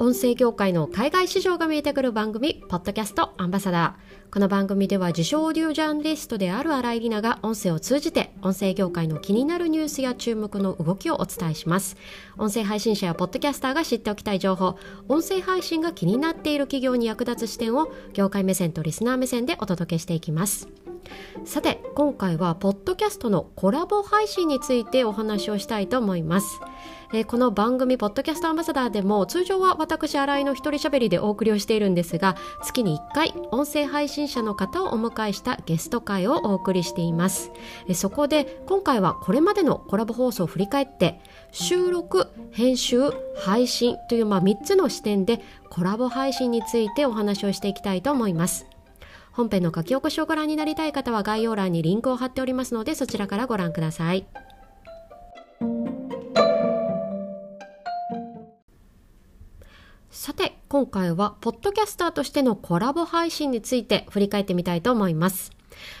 音声業界の海外市場が見えてくる番組、ポッドキャストアンバサダー。この番組では自称オーディオジャーナリストである新井里奈が音声を通じて音声業界の気になるニュースや注目の動きをお伝えします。音声配信者やポッドキャスターが知っておきたい情報、音声配信が気になっている企業に役立つ視点を業界目線とリスナー目線でお届けしていきます。さて今回はポッドキャストのコラボ配信についてお話をしたいと思います、えー、この番組ポッドキャストアンバサダーでも通常は私新井の一人喋りでお送りをしているんですが月に1回音声配信者の方をお迎えしたゲスト会をお送りしています、えー、そこで今回はこれまでのコラボ放送を振り返って収録編集配信というまあ3つの視点でコラボ配信についてお話をしていきたいと思います。本編の書き起こしをご覧になりたい方は概要欄にリンクを貼っておりますのでそちらからご覧ください。さて今回はポッドキャスターとしてのコラボ配信について振り返ってみたいと思います。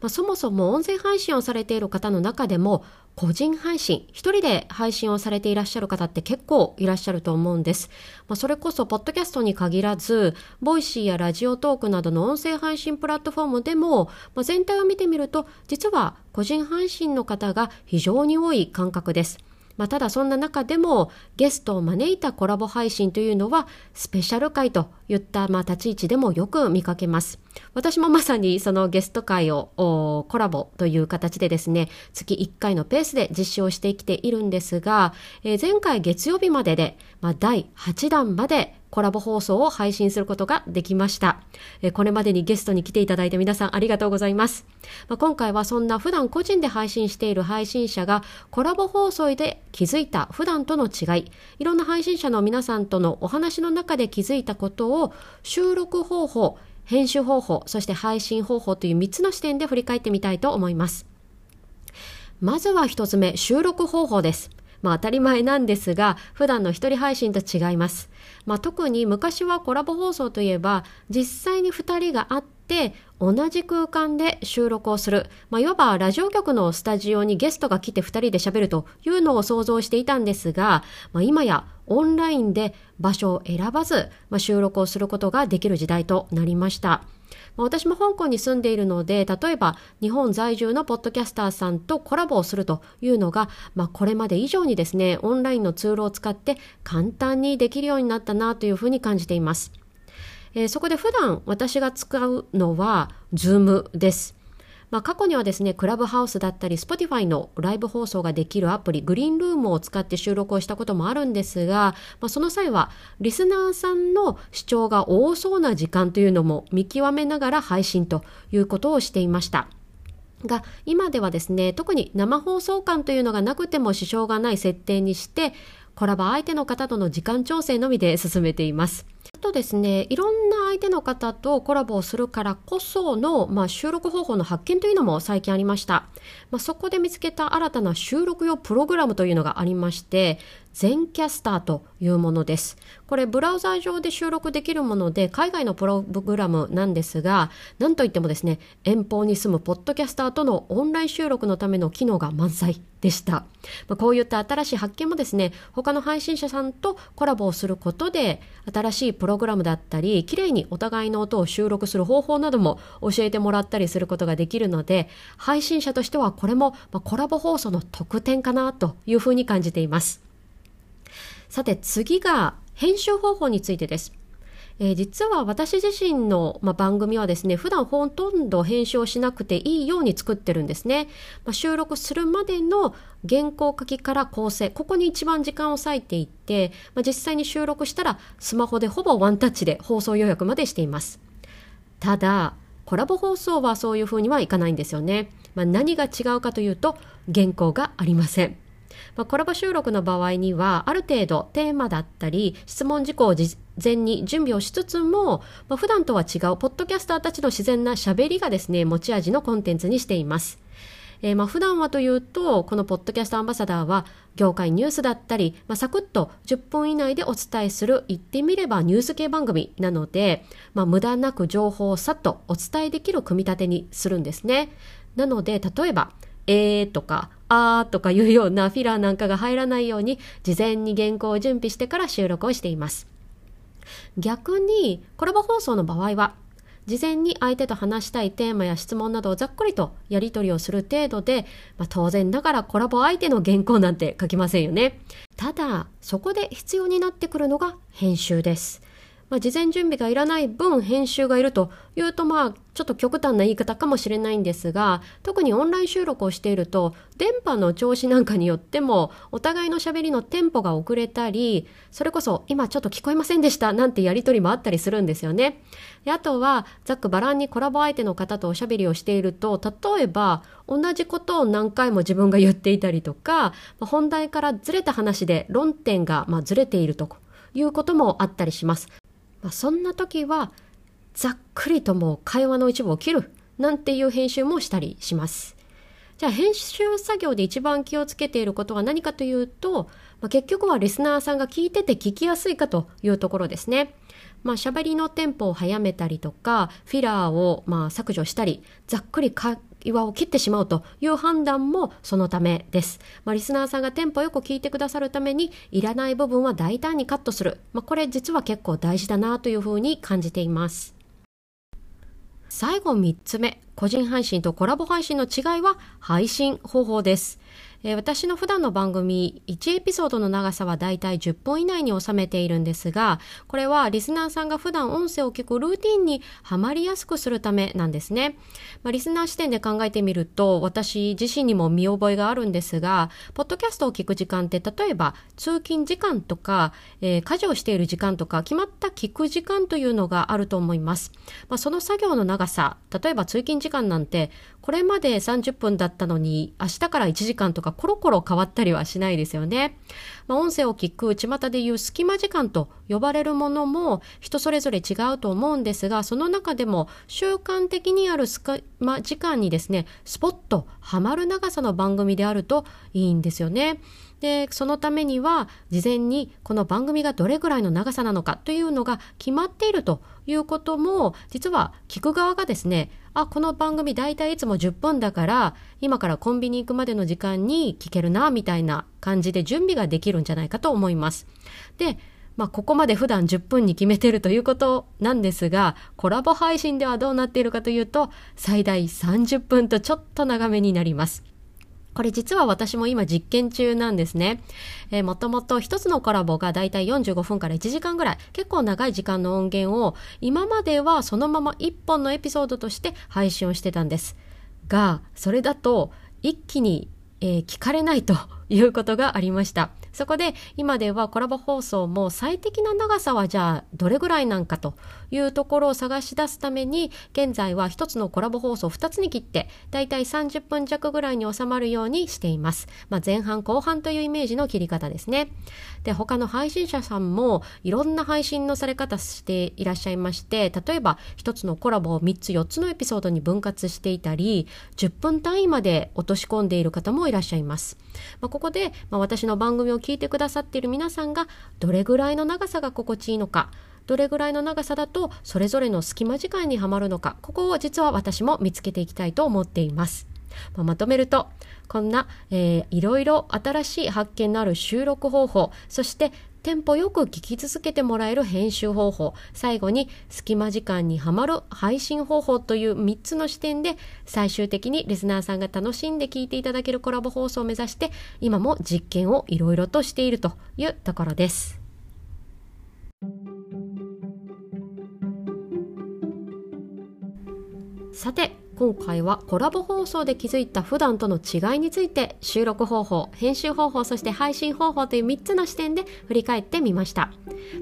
まあ、そもそも音声配信をされている方の中でも個人配信、一人で配信をされていらっしゃる方って結構いらっしゃると思うんです。まあ、それこそ、ポッドキャストに限らず、ボイシーやラジオトークなどの音声配信プラットフォームでも、まあ、全体を見てみると、実は個人配信の方が非常に多い感覚です。まあ、ただそんな中でもゲストを招いたコラボ配信というのはスペシャル会といったまあ立ち位置でもよく見かけます。私もまさにそのゲスト会をコラボという形でですね、月1回のペースで実施をしてきているんですが、えー、前回月曜日までで、まあ、第8弾までコラボ放送を配信することができました。えこれまでにゲストに来ていただいた皆さんありがとうございます。まあ、今回はそんな普段個人で配信している配信者がコラボ放送で気づいた普段との違い、いろんな配信者の皆さんとのお話の中で気づいたことを収録方法、編集方法、そして配信方法という3つの視点で振り返ってみたいと思います。まずは1つ目、収録方法です。まあ当たり前なんですが、普段の一人配信と違います。まあ特に昔はコラボ放送といえば、実際に2人が会って同じ空間で収録をする。まあいわばラジオ局のスタジオにゲストが来て2人で喋るというのを想像していたんですが、まあ今やオンラインで場所を選ばず、まあ、収録をすることができる時代となりました。私も香港に住んでいるので、例えば日本在住のポッドキャスターさんとコラボをするというのが、まあ、これまで以上にですね、オンラインのツールを使って簡単にできるようになったなというふうに感じています。えー、そこで普段私が使うのは Zoom です。まあ、過去にはですね、クラブハウスだったり、Spotify のライブ放送ができるアプリ、グリーンルームを使って収録をしたこともあるんですが、まあ、その際は、リスナーさんの視聴が多そうな時間というのも見極めながら配信ということをしていました。が、今ではですね、特に生放送感というのがなくても支障がない設定にして、コラボ相手の方との時間調整のみで進めています。とですね、いろんな相手の方とコラボをするからこその、まあ、収録方法の発見というのも最近ありました。まあ、そこで見つけた新たな収録用プログラムというのがありまして、全キャスターというものです。これブラウザー上で収録できるもので海外のプログラムなんですが、なんといってもですね、遠方に住むポッドキャスターとのオンライン収録のための機能が満載でした。まあ、こういった新しい発見もですね、他の配信者さんとコラボをすることで、新しいプログラムだったり、綺麗ににお互いの音を収録する方法なども教えてもらったりすることができるので、配信者としてはこれもコラボ放送の特典かなというふうに感じています。さて次が編集方法についてです。えー、実は私自身の、まあ、番組はですね、普段ほとんど編集をしなくていいように作ってるんですね。まあ、収録するまでの原稿書きから構成、ここに一番時間を割いていって、まあ、実際に収録したらスマホでほぼワンタッチで放送予約までしています。ただ、コラボ放送はそういうふうにはいかないんですよね。まあ、何が違うかというと、原稿がありません。まあ、コラボ収録の場合には、ある程度テーマだったり、質問事項を事前に準備をしつつも、まあ、普段とは違うポッドキャスターたちの自然な喋りがですね、持ち味のコンテンツにしています。えー、まあ普段はというと、このポッドキャストアンバサダーは、業界ニュースだったり、まあ、サクッと10分以内でお伝えする、言ってみればニュース系番組なので、まあ、無駄なく情報をさっとお伝えできる組み立てにするんですね。なので、例えば、えーとか、あーとかいうようなフィラーなんかが入らないように事前に原稿を準備してから収録をしています。逆にコラボ放送の場合は事前に相手と話したいテーマや質問などをざっくりとやり取りをする程度で、まあ、当然ながらコラボ相手の原稿なんて書きませんよね。ただ、そこで必要になってくるのが編集です。まあ、事前準備がいらない分編集がいるというとまあちょっと極端な言い方かもしれないんですが特にオンライン収録をしていると電波の調子なんかによってもお互いのしゃべりのテンポが遅れたりそれこそ今ちょっと聞こえませんでしたなんてやり取りもあったりするんですよね。であとはざっくばらんにコラボ相手の方とおしゃべりをしていると例えば同じことを何回も自分が言っていたりとか本題からずれた話で論点がまずれているということもあったりします。まあ、そんな時はざっくりとも会話の一部を切るなんていう編集もしたりします。じゃあ編集作業で一番気をつけていることは何かというと、まあ、結局はリスナーさんが聞いてて聞きやすいかというところですね。まあ、喋りのテンポを早めたりとか、フィラーをまあ削除したり、ざっくり会話を切ってしまうという判断もそのためです。まあ、リスナーさんがテンポよく聞いてくださるために、いらない部分は大胆にカットする。まあ、これ実は結構大事だなというふうに感じています。最後3つ目、個人配信とコラボ配信の違いは配信方法です。えー、私の普段の番組、1エピソードの長さはだいたい10分以内に収めているんですが、これはリスナーさんが普段音声を聞くルーティンにはまりやすくするためなんですね。まあ、リスナー視点で考えてみると、私自身にも見覚えがあるんですが、ポッドキャストを聞く時間って、例えば通勤時間とか、えー、家事をしている時間とか、決まった聞く時間というのがあると思います。まあ、その作業の長さ、例えば通勤時間なんて、これまで30分だったのに、明日から1時間とかコロコロ変わったりはしないですよね。まあ、音声を聞く巷でいう隙間時間と呼ばれるものも人それぞれ違うと思うんですが、その中でも習慣的にある隙間時間にですね、スポッとハマる長さの番組であるといいんですよね。で、そのためには事前にこの番組がどれぐらいの長さなのかというのが決まっているということも、実は聞く側がですね、あ、この番組大体いつも10分だから、今からコンビニ行くまでの時間に聞けるな、みたいな感じで準備ができるんじゃないかと思います。で、まあ、ここまで普段10分に決めてるということなんですが、コラボ配信ではどうなっているかというと、最大30分とちょっと長めになります。これ実は私も今実験中なんですね。えー、もともと一つのコラボがだいたい45分から1時間ぐらい、結構長い時間の音源を今まではそのまま1本のエピソードとして配信をしてたんです。が、それだと一気に、えー、聞かれないということがありました。そこで今ではコラボ放送も最適な長さはじゃあどれぐらいなんかというところを探し出すために現在は一つのコラボ放送2つに切ってだいたい30分弱ぐらいに収まるようにしています。まあ、前半後半というイメージの切り方ですね。で、他の配信者さんもいろんな配信のされ方していらっしゃいまして例えば一つのコラボを3つ4つのエピソードに分割していたり10分単位まで落とし込んでいる方もいらっしゃいます。まあ、ここで、まあ、私の番組を聞いてくださっている皆さんがどれぐらいの長さが心地いいのかどれぐらいの長さだとそれぞれの隙間時間にはまるのかここを実は私も見つけていきたいと思っています。まあ、まとめるとこんな、えー、いろいろ新しい発見のある収録方法そしてテンポよく聞き続けてもらえる編集方法、最後に隙間時間にはまる配信方法という3つの視点で最終的にリスナーさんが楽しんで聞いていただけるコラボ放送を目指して今も実験をいろいろとしているというところです。さて今回はコラボ放送で気づいた普段との違いについて収録方法、編集方法、そして配信方法という3つの視点で振り返ってみました。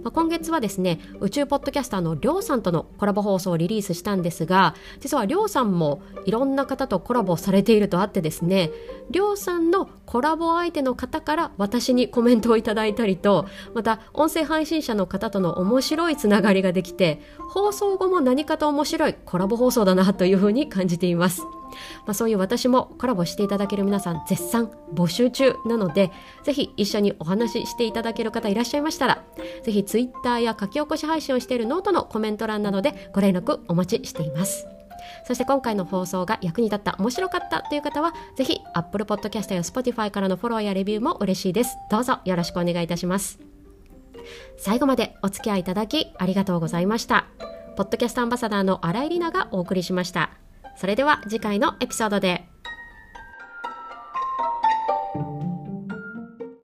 まあ、今月はですね、宇宙ポッドキャスターのりょうさんとのコラボ放送をリリースしたんですが、実はりょうさんもいろんな方とコラボされているとあってですね、りょうさんのコラボ相手の方から私にコメントをいただいたりと、また音声配信者の方との面白いつながりができて、放送後も何かと面白いコラボ放送だなというふうに感じじています。まあ、そういう私もコラボしていただける皆さん絶賛募集中なので、ぜひ一緒にお話ししていただける方いらっしゃいましたら、ぜひ Twitter や書き起こし配信をしているノートのコメント欄などでご連絡お待ちしています。そして今回の放送が役に立った、面白かったという方は、ぜひ Apple Podcast や Spotify からのフォローやレビューも嬉しいです。どうぞよろしくお願いいたします。最後までお付き合いいただきありがとうございました。ポッドキャストアンバサダーの新井里奈がお送りしました。それでは次回のエピソードで。